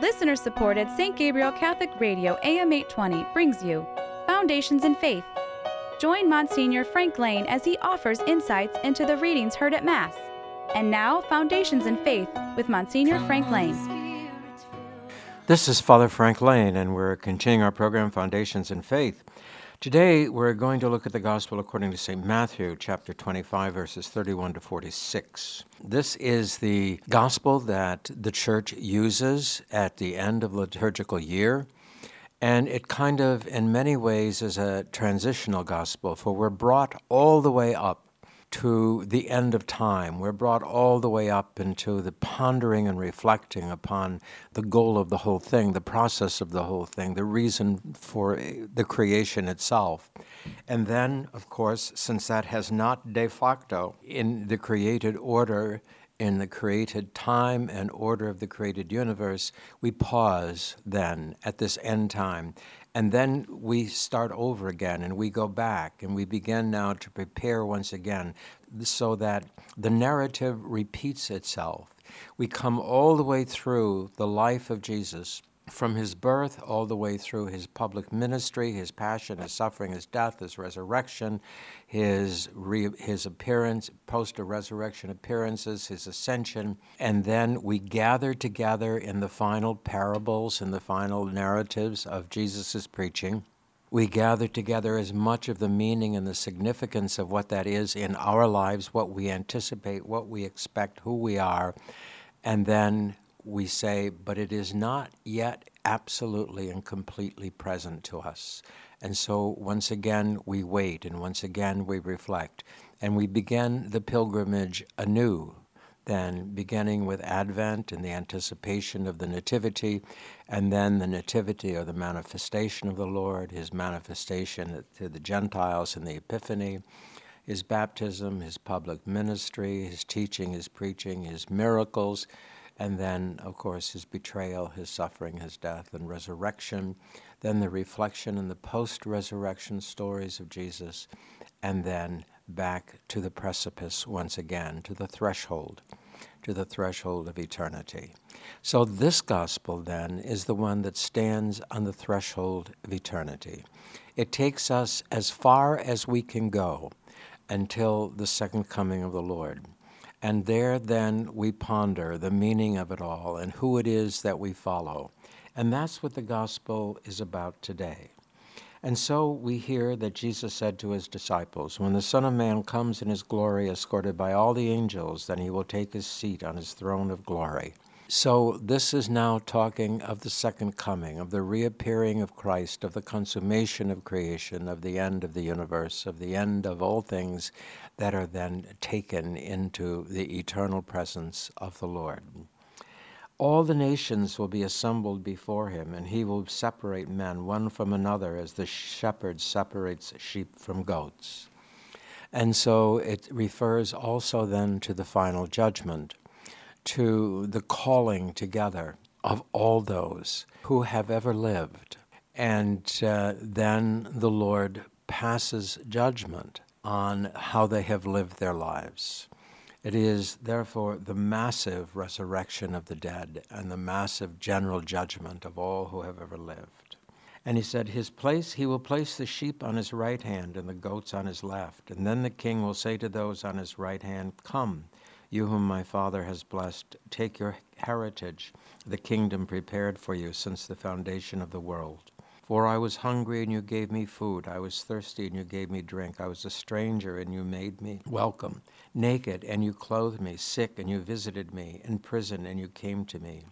Listener supported St. Gabriel Catholic Radio AM 820 brings you Foundations in Faith. Join Monsignor Frank Lane as he offers insights into the readings heard at Mass. And now, Foundations in Faith with Monsignor Frank Lane. This is Father Frank Lane, and we're continuing our program, Foundations in Faith. Today, we're going to look at the Gospel according to St. Matthew, chapter 25, verses 31 to 46. This is the Gospel that the Church uses at the end of liturgical year. And it kind of, in many ways, is a transitional gospel, for we're brought all the way up to the end of time. We're brought all the way up into the pondering and reflecting upon the goal of the whole thing, the process of the whole thing, the reason for eh, the creation itself. And then, of course, since that has not de facto in the created order, in the created time and order of the created universe, we pause then at this end time and then we start over again and we go back and we begin now to prepare once again so that the narrative repeats itself. We come all the way through the life of Jesus from his birth all the way through his public ministry, his passion, his suffering, his death, his resurrection, his, re- his appearance, post resurrection appearances, his ascension. And then we gather together in the final parables and the final narratives of Jesus' preaching. We gather together as much of the meaning and the significance of what that is in our lives, what we anticipate, what we expect, who we are, and then we say, but it is not yet absolutely and completely present to us. And so once again we wait and once again we reflect and we begin the pilgrimage anew. Then, beginning with Advent and the anticipation of the Nativity, and then the Nativity or the manifestation of the Lord, his manifestation to the Gentiles in the Epiphany, his baptism, his public ministry, his teaching, his preaching, his miracles, and then, of course, his betrayal, his suffering, his death, and resurrection, then the reflection and the post resurrection stories of Jesus, and then back to the precipice once again, to the threshold, to the threshold of eternity. So, this gospel then is the one that stands on the threshold of eternity. It takes us as far as we can go until the second coming of the Lord. And there then we ponder the meaning of it all and who it is that we follow. And that's what the gospel is about today. And so we hear that Jesus said to his disciples, When the Son of Man comes in his glory, escorted by all the angels, then he will take his seat on his throne of glory. So, this is now talking of the second coming, of the reappearing of Christ, of the consummation of creation, of the end of the universe, of the end of all things that are then taken into the eternal presence of the Lord. All the nations will be assembled before him, and he will separate men one from another as the shepherd separates sheep from goats. And so it refers also then to the final judgment to the calling together of all those who have ever lived. And uh, then the Lord passes judgment on how they have lived their lives. It is therefore the massive resurrection of the dead and the massive general judgment of all who have ever lived. And he said, His place, he will place the sheep on his right hand and the goats on his left. And then the king will say to those on his right hand, Come, you whom my Father has blessed, take your heritage, the kingdom prepared for you since the foundation of the world. For I was hungry, and you gave me food. I was thirsty, and you gave me drink. I was a stranger, and you made me welcome. Naked, and you clothed me. Sick, and you visited me. In prison, and you came to me.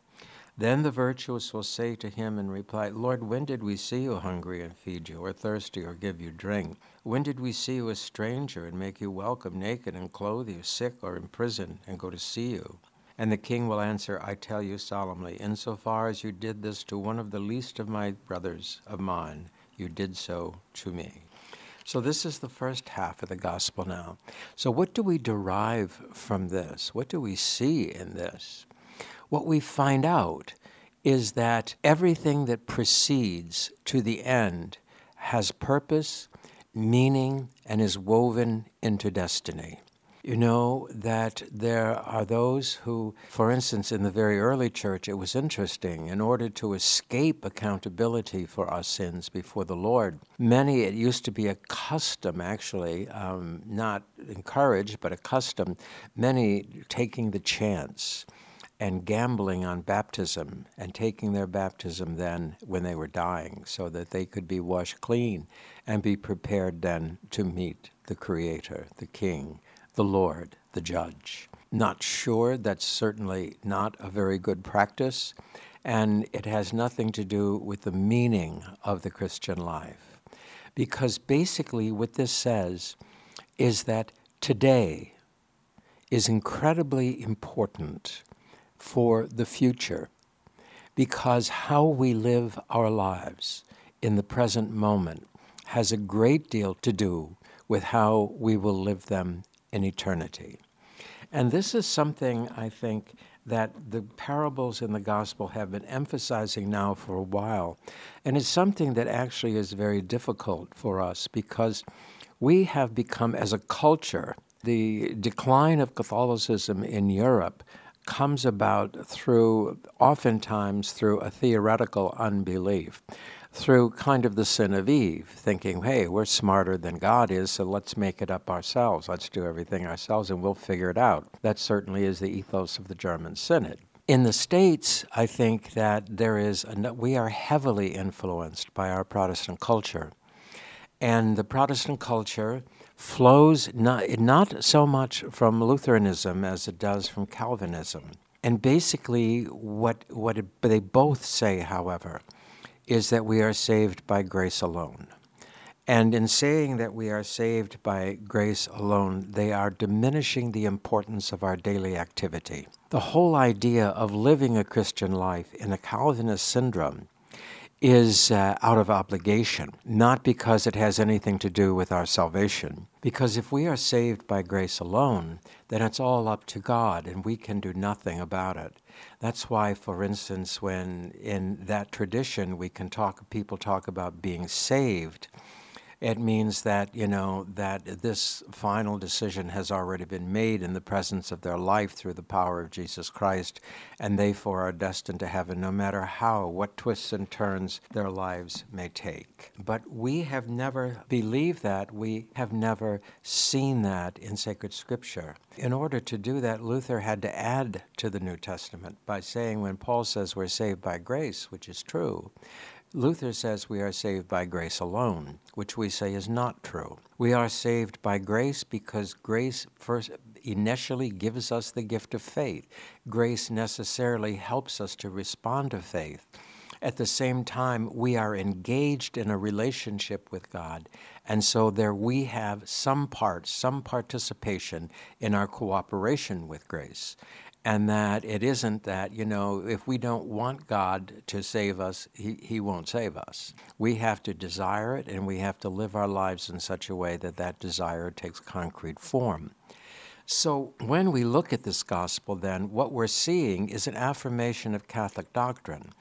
Then the virtuous will say to him in reply, Lord, when did we see you hungry and feed you, or thirsty or give you drink? When did we see you a stranger and make you welcome, naked and clothe you, sick or in prison, and go to see you? And the king will answer, I tell you solemnly, insofar as you did this to one of the least of my brothers of mine, you did so to me. So, this is the first half of the gospel now. So, what do we derive from this? What do we see in this? What we find out is that everything that proceeds to the end has purpose, meaning, and is woven into destiny. You know that there are those who, for instance, in the very early church, it was interesting, in order to escape accountability for our sins before the Lord, many, it used to be a custom, actually, um, not encouraged, but a custom, many taking the chance and gambling on baptism and taking their baptism then when they were dying so that they could be washed clean and be prepared then to meet the Creator, the King, the Lord, the Judge. Not sure, that's certainly not a very good practice, and it has nothing to do with the meaning of the Christian life. Because basically, what this says is that today is incredibly important for the future because how we live our lives in the present moment has a great deal to do with how we will live them in eternity. And this is something I think that the parables in the gospel have been emphasizing now for a while. And it's something that actually is very difficult for us because we have become, as a culture, the decline of Catholicism in Europe comes about through, oftentimes, through a theoretical unbelief, through kind of the sin of Eve, thinking, hey, we're smarter than God is, so let's make it up ourselves. Let's do everything ourselves and we'll figure it out. That certainly is the ethos of the German Synod. In the States, I think that there is, a, we are heavily influenced by our Protestant culture. And the Protestant culture flows not, not so much from Lutheranism as it does from Calvinism. And basically, what, what it, they both say, however, is that we are saved by grace alone. And in saying that we are saved by grace alone, they are diminishing the importance of our daily activity. The whole idea of living a Christian life in a Calvinist syndrome is uh, out of obligation, not because it has anything to do with our salvation. Because if we are saved by grace alone, then it's all up to God and we can do nothing about it. That's why, for instance, when in that tradition we can talk, people talk about being saved it means that you know that this final decision has already been made in the presence of their life through the power of Jesus Christ, and therefore are destined to heaven, no matter how what twists and turns their lives may take. But we have never believed that. We have never seen that in sacred Scripture. In order to do that, Luther had to add to the New Testament by saying, when Paul says we're saved by grace, which is true, Luther says we are saved by grace alone, which we say is not true. We are saved by grace because grace first initially gives us the gift of faith. Grace necessarily helps us to respond to faith. At the same time, we are engaged in a relationship with God, and so there we have some part, some participation in our cooperation with grace and that it isn't that, you know, if we don't want God to save us, he, he won't save us. We have to desire it, and we have to live our lives in such a way that that desire takes concrete form. So, when we look at this gospel, then, what we're seeing is an affirmation of Catholic doctrine.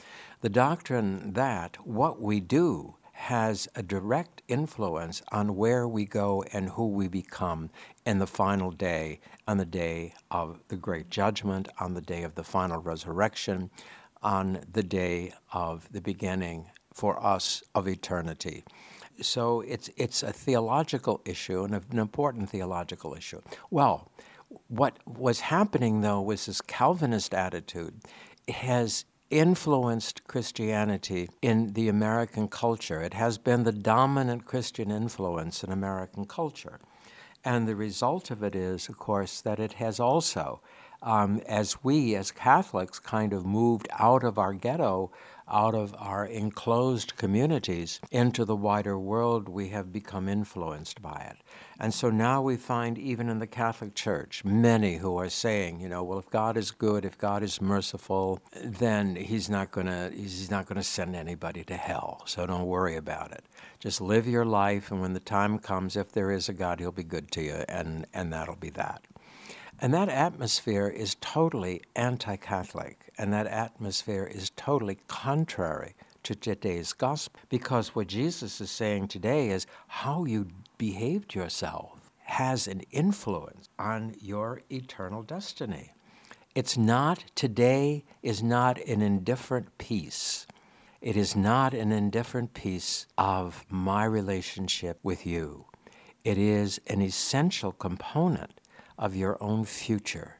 The doctrine that what we do has a direct influence on where we go and who we become in the final day, on the day of the great judgment, on the day of the final resurrection, on the day of the beginning for us of eternity. So it's, it's a theological issue and an important theological issue. Well, what was happening though was this Calvinist attitude has influenced Christianity in the American culture. It has been the dominant Christian influence in American culture. And the result of it is, of course, that it has also, um, as we as Catholics kind of moved out of our ghetto out of our enclosed communities into the wider world, we have become influenced by it. And so now we find, even in the Catholic Church, many who are saying, you know, well, if God is good, if God is merciful, then He's not going to He's not going to send anybody to hell. So don't worry about it. Just live your life, and when the time comes, if there is a God, He'll be good to you, and and that'll be that. And that atmosphere is totally anti Catholic, and that atmosphere is totally contrary to today's gospel. Because what Jesus is saying today is how you behaved yourself has an influence on your eternal destiny. It's not, today is not an indifferent piece. It is not an indifferent piece of my relationship with you. It is an essential component of your own future.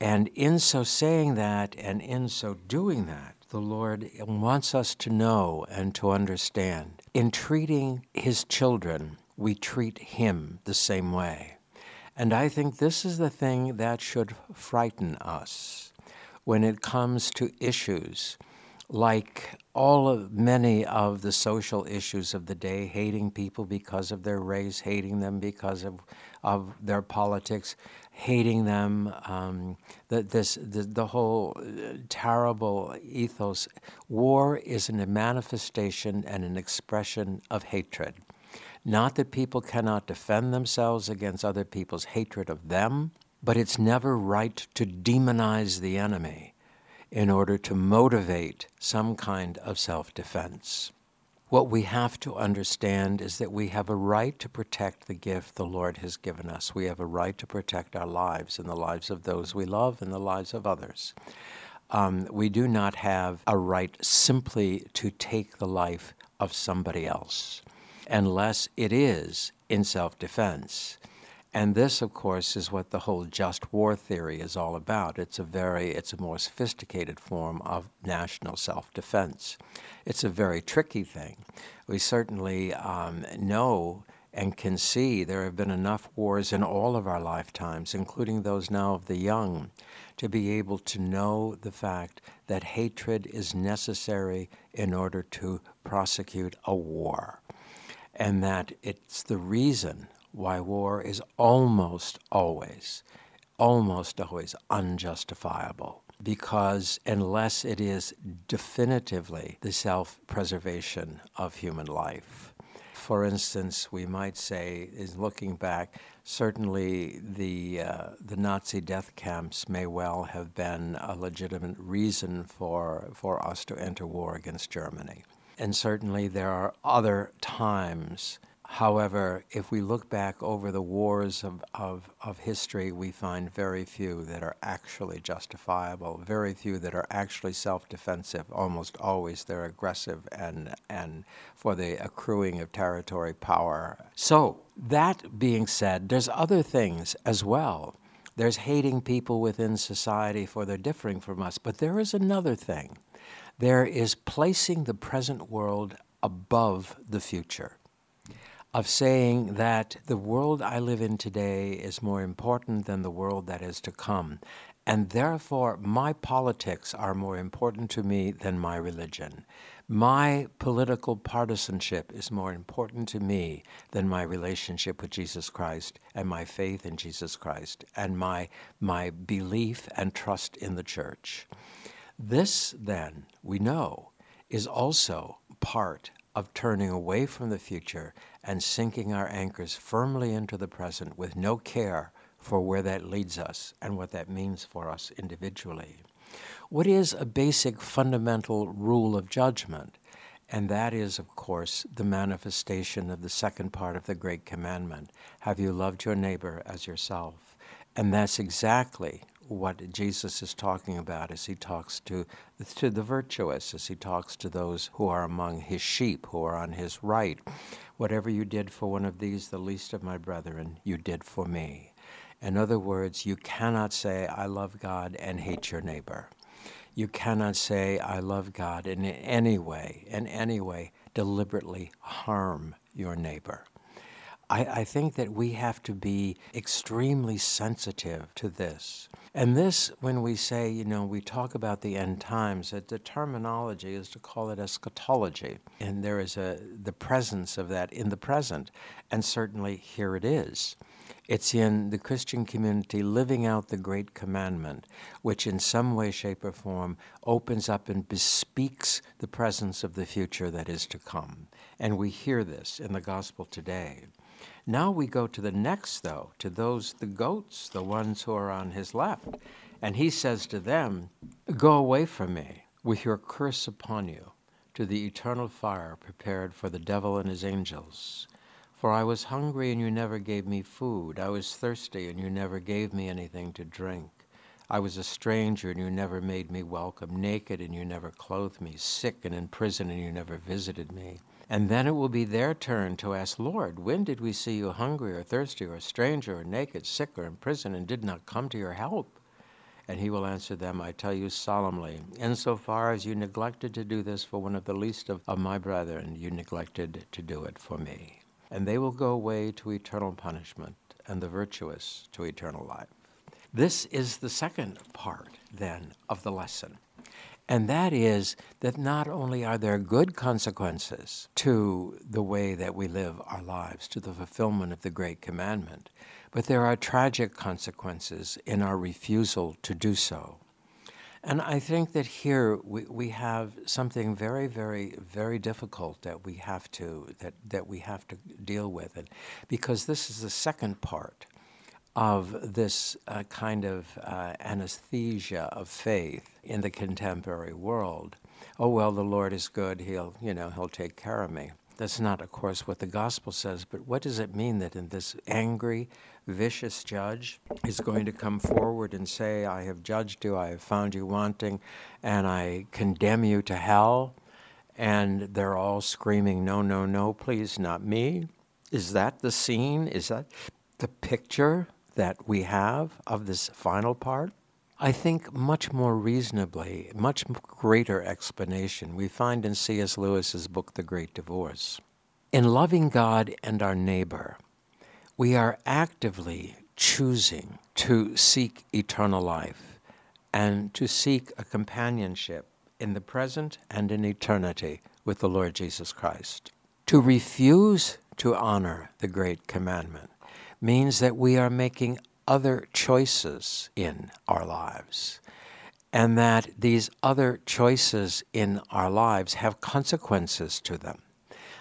And in so saying that and in so doing that, the Lord wants us to know and to understand. In treating His children, we treat Him the same way. And I think this is the thing that should frighten us when it comes to issues like all of many of the social issues of the day, hating people because of their race, hating them because of, of their politics, hating them, um, the, this, the, the whole uh, terrible ethos. War is a manifestation and an expression of hatred. Not that people cannot defend themselves against other people's hatred of them, but it's never right to demonize the enemy in order to motivate some kind of self defense. What we have to understand is that we have a right to protect the gift the Lord has given us. We have a right to protect our lives and the lives of those we love and the lives of others. Um, we do not have a right simply to take the life of somebody else unless it is in self defense. And this, of course, is what the whole just war theory is all about. It's a very, it's a more sophisticated form of national self-defense. It's a very tricky thing. We certainly um, know and can see there have been enough wars in all of our lifetimes, including those now of the young, to be able to know the fact that hatred is necessary in order to prosecute a war. And that it's the reason why war is almost always, almost always unjustifiable. Because unless it is definitively the self preservation of human life. For instance, we might say, is looking back, certainly the, uh, the Nazi death camps may well have been a legitimate reason for, for us to enter war against Germany. And certainly there are other times However, if we look back over the wars of, of, of, history, we find very few that are actually justifiable, very few that are actually self defensive. Almost always they're aggressive and, and for the accruing of territory power. So, that being said, there's other things as well. There's hating people within society for their differing from us, but there is another thing. There is placing the present world above the future of saying that the world I live in today is more important than the world that is to come. And therefore, my politics are more important to me than my religion. My political partisanship is more important to me than my relationship with Jesus Christ and my faith in Jesus Christ and my, my belief and trust in the church. This, then, we know, is also part of turning away from the future and sinking our anchors firmly into the present with no care for where that leads us and what that means for us individually. What is a basic fundamental rule of judgment? And that is, of course, the manifestation of the second part of the Great Commandment Have you loved your neighbor as yourself? And that's exactly what Jesus is talking about as he talks to, to the virtuous, as he talks to those who are among his sheep, who are on his right. Whatever you did for one of these, the least of my brethren, you did for me. In other words, you cannot say, I love God and hate your neighbor. You cannot say, I love God and in any way, in any way, deliberately harm your neighbor. I, I think that we have to be extremely sensitive to this. And this, when we say, you know, we talk about the end times, that the terminology is to call it eschatology. And there is a the presence of that in the present. And certainly here it is. It's in the Christian community living out the great commandment, which in some way, shape, or form opens up and bespeaks the presence of the future that is to come. And we hear this in the gospel today. Now we go to the next, though, to those, the goats, the ones who are on his left. And he says to them, Go away from me with your curse upon you to the eternal fire prepared for the devil and his angels. For I was hungry, and you never gave me food. I was thirsty, and you never gave me anything to drink. I was a stranger, and you never made me welcome, naked, and you never clothed me, sick and in prison, and you never visited me. And then it will be their turn to ask, Lord, when did we see you hungry or thirsty or a stranger or naked, sick or in prison, and did not come to your help? And he will answer them, I tell you solemnly, insofar as you neglected to do this for one of the least of, of my brethren, you neglected to do it for me and they will go away to eternal punishment, and the virtuous to eternal life. This is the second part, then, of the lesson. And that is that not only are there good consequences to the way that we live our lives, to the fulfillment of the Great Commandment, but there are tragic consequences in our refusal to do so. And I think that here we, we have something very, very, very difficult that we have to that, that we have to deal with, and because this is the second part of this uh, kind of uh, anesthesia of faith in the contemporary world. Oh well, the Lord is good; He'll you know He'll take care of me. That's not, of course, what the gospel says, but what does it mean that in this angry, vicious judge is going to come forward and say, I have judged you, I have found you wanting, and I condemn you to hell? And they're all screaming, No, no, no, please, not me. Is that the scene? Is that the picture that we have of this final part? I think much more reasonably, much greater explanation we find in C.S. Lewis's book, The Great Divorce. In loving God and our neighbor, we are actively choosing to seek eternal life and to seek a companionship in the present and in eternity with the Lord Jesus Christ. To refuse to honor the great commandment means that we are making other choices in our lives, and that these other choices in our lives have consequences to them.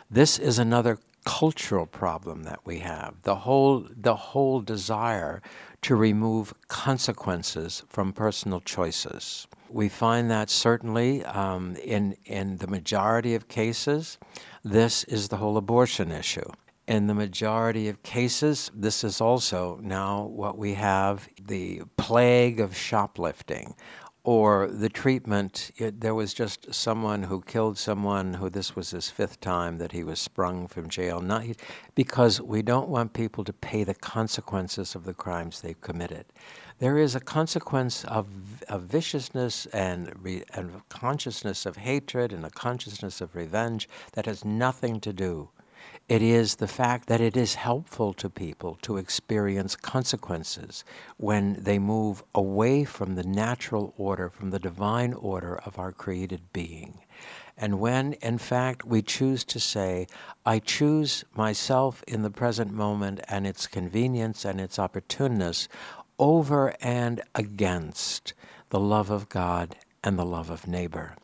This is another cultural problem that we have the whole the whole desire to remove consequences from personal choices we find that certainly um, in in the majority of cases this is the whole abortion issue in the majority of cases, this is also now what we have the plague of shoplifting or the treatment. It, there was just someone who killed someone who this was his fifth time that he was sprung from jail, not because we don't want people to pay the consequences of the crimes they've committed. There is a consequence of, of viciousness and, re, and consciousness of hatred and a consciousness of revenge that has nothing to do it is the fact that it is helpful to people to experience consequences when they move away from the natural order, from the divine order of our created being. And when, in fact, we choose to say, I choose myself in the present moment and its convenience and its opportuneness over and against the love of God and the love of neighbor.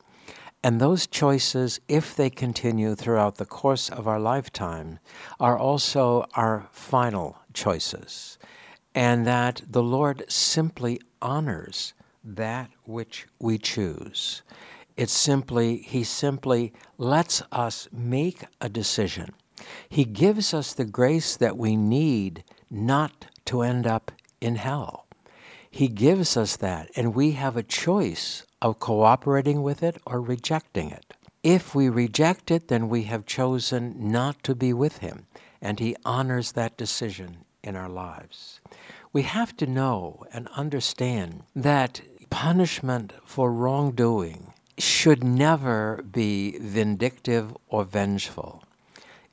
And those choices, if they continue throughout the course of our lifetime, are also our final choices. And that the Lord simply honors that which we choose. It's simply, He simply lets us make a decision. He gives us the grace that we need not to end up in hell. He gives us that, and we have a choice of cooperating with it or rejecting it. If we reject it, then we have chosen not to be with Him, and He honors that decision in our lives. We have to know and understand that punishment for wrongdoing should never be vindictive or vengeful.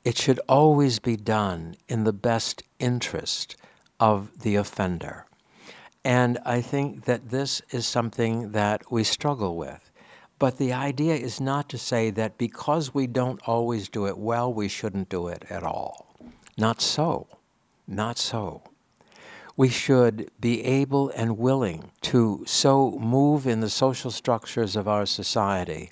It should always be done in the best interest of the offender. And I think that this is something that we struggle with. But the idea is not to say that because we don't always do it well, we shouldn't do it at all. Not so. Not so. We should be able and willing to so move in the social structures of our society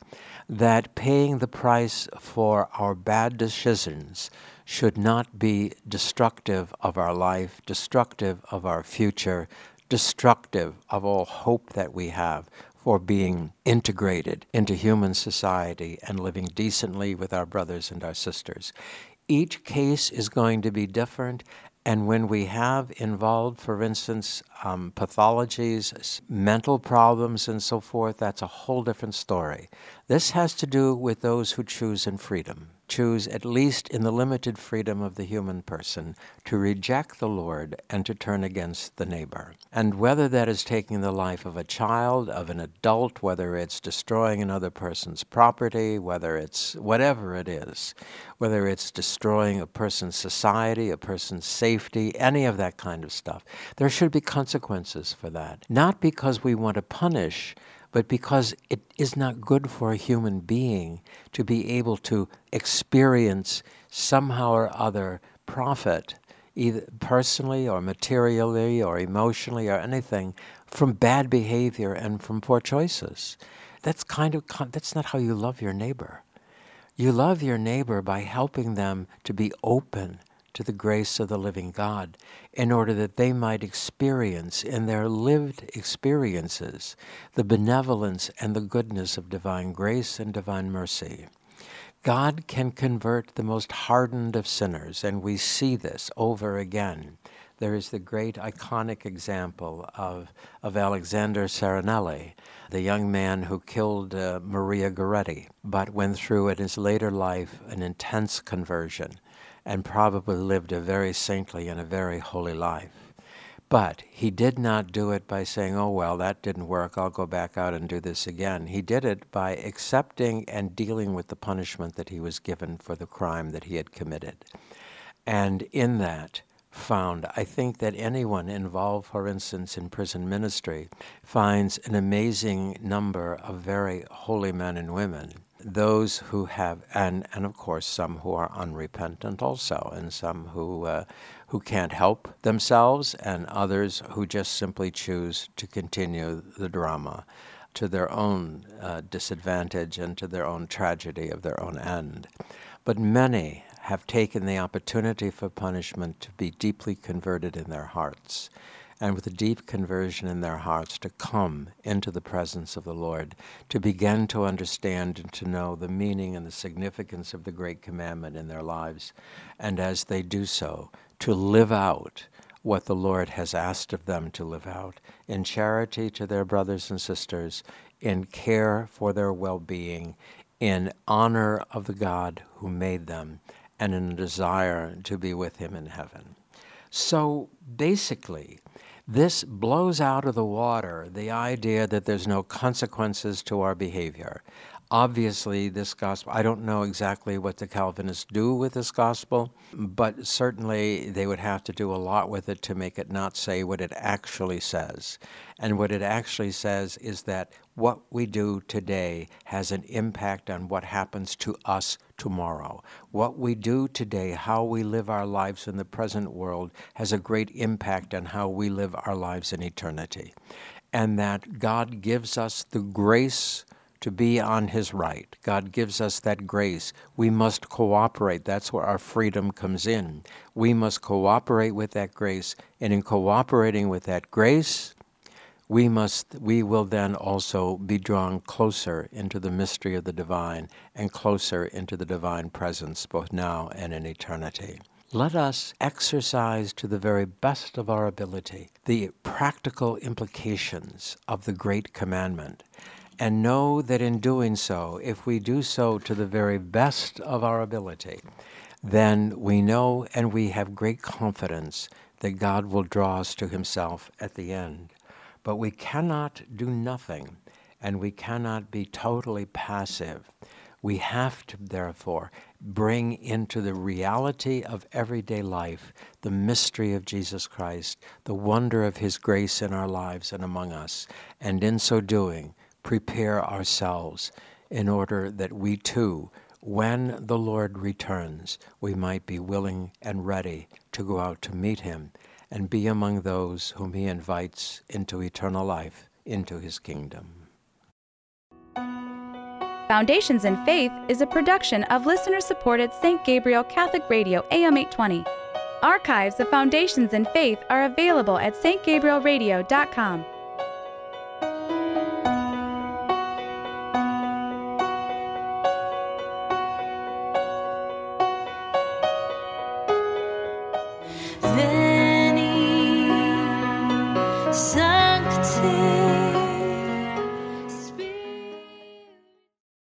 that paying the price for our bad decisions should not be destructive of our life, destructive of our future, destructive of all hope that we have for being integrated into human society and living decently with our brothers and our sisters. Each case is going to be different, and when we have involved, for instance, um, pathologies, mental problems, and so forth, that's a whole different story. This has to do with those who choose in freedom choose, at least in the limited freedom of the human person, to reject the Lord and to turn against the neighbor. And whether that is taking the life of a child, of an adult, whether it's destroying another person's property, whether it's whatever it is, whether it's destroying a person's society, a person's safety, any of that kind of stuff, there should be consequences for that. Not because we want to punish but because it is not good for a human being to be able to experience somehow or other profit, either personally or materially or emotionally or anything, from bad behavior and from poor choices. That's kind of that's not how you love your neighbor. You love your neighbor by helping them to be open to the grace of the living God in order that they might experience in their lived experiences the benevolence and the goodness of divine grace and divine mercy. God can convert the most hardened of sinners, and we see this over again. There is the great iconic example of, of Alexander Serenelli, the young man who killed uh, Maria Goretti, but went through in his later life an intense conversion and probably lived a very saintly and a very holy life. But he did not do it by saying, oh, well, that didn't work, I'll go back out and do this again. He did it by accepting and dealing with the punishment that he was given for the crime that he had committed. And in that, found. I think that anyone involved, for instance, in prison ministry, finds an amazing number of very holy men and women those who have, and, and of course some who are unrepentant also, and some who, uh, who can't help themselves, and others who just simply choose to continue the drama to their own uh, disadvantage and to their own tragedy of their own end. But many have taken the opportunity for punishment to be deeply converted in their hearts and with a deep conversion in their hearts to come into the presence of the Lord, to begin to understand and to know the meaning and the significance of the great commandment in their lives, and as they do so, to live out what the Lord has asked of them to live out in charity to their brothers and sisters, in care for their well being, in honor of the God who made them, and in a desire to be with Him in heaven. So basically, this blows out of the water the idea that there's no consequences to our behavior. Obviously, this gospel, I don't know exactly what the Calvinists do with this gospel, but certainly they would have to do a lot with it to make it not say what it actually says. And what it actually says is that what we do today has an impact on what happens to us tomorrow. What we do today, how we live our lives in the present world, has a great impact on how we live our lives in eternity. And that God gives us the grace to be on His right. God gives us that grace. We must cooperate. That's where our freedom comes in. We must cooperate with that grace. And in cooperating with that grace, we must we will then also be drawn closer into the mystery of the divine and closer into the divine presence both now and in eternity. Let us exercise to the very best of our ability the practical implications of the great commandment and know that in doing so if we do so to the very best of our ability then we know and we have great confidence that God will draw us to himself at the end but we cannot do nothing and we cannot be totally passive. We have to, therefore, bring into the reality of everyday life the mystery of Jesus Christ, the wonder of His grace in our lives and among us, and in so doing, prepare ourselves in order that we too, when the Lord returns, we might be willing and ready to go out to meet Him and be among those whom he invites into eternal life, into his kingdom. Foundations in Faith is a production of listener supported St. Gabriel Catholic Radio AM 820. Archives of Foundations in Faith are available at stgabrielradio.com.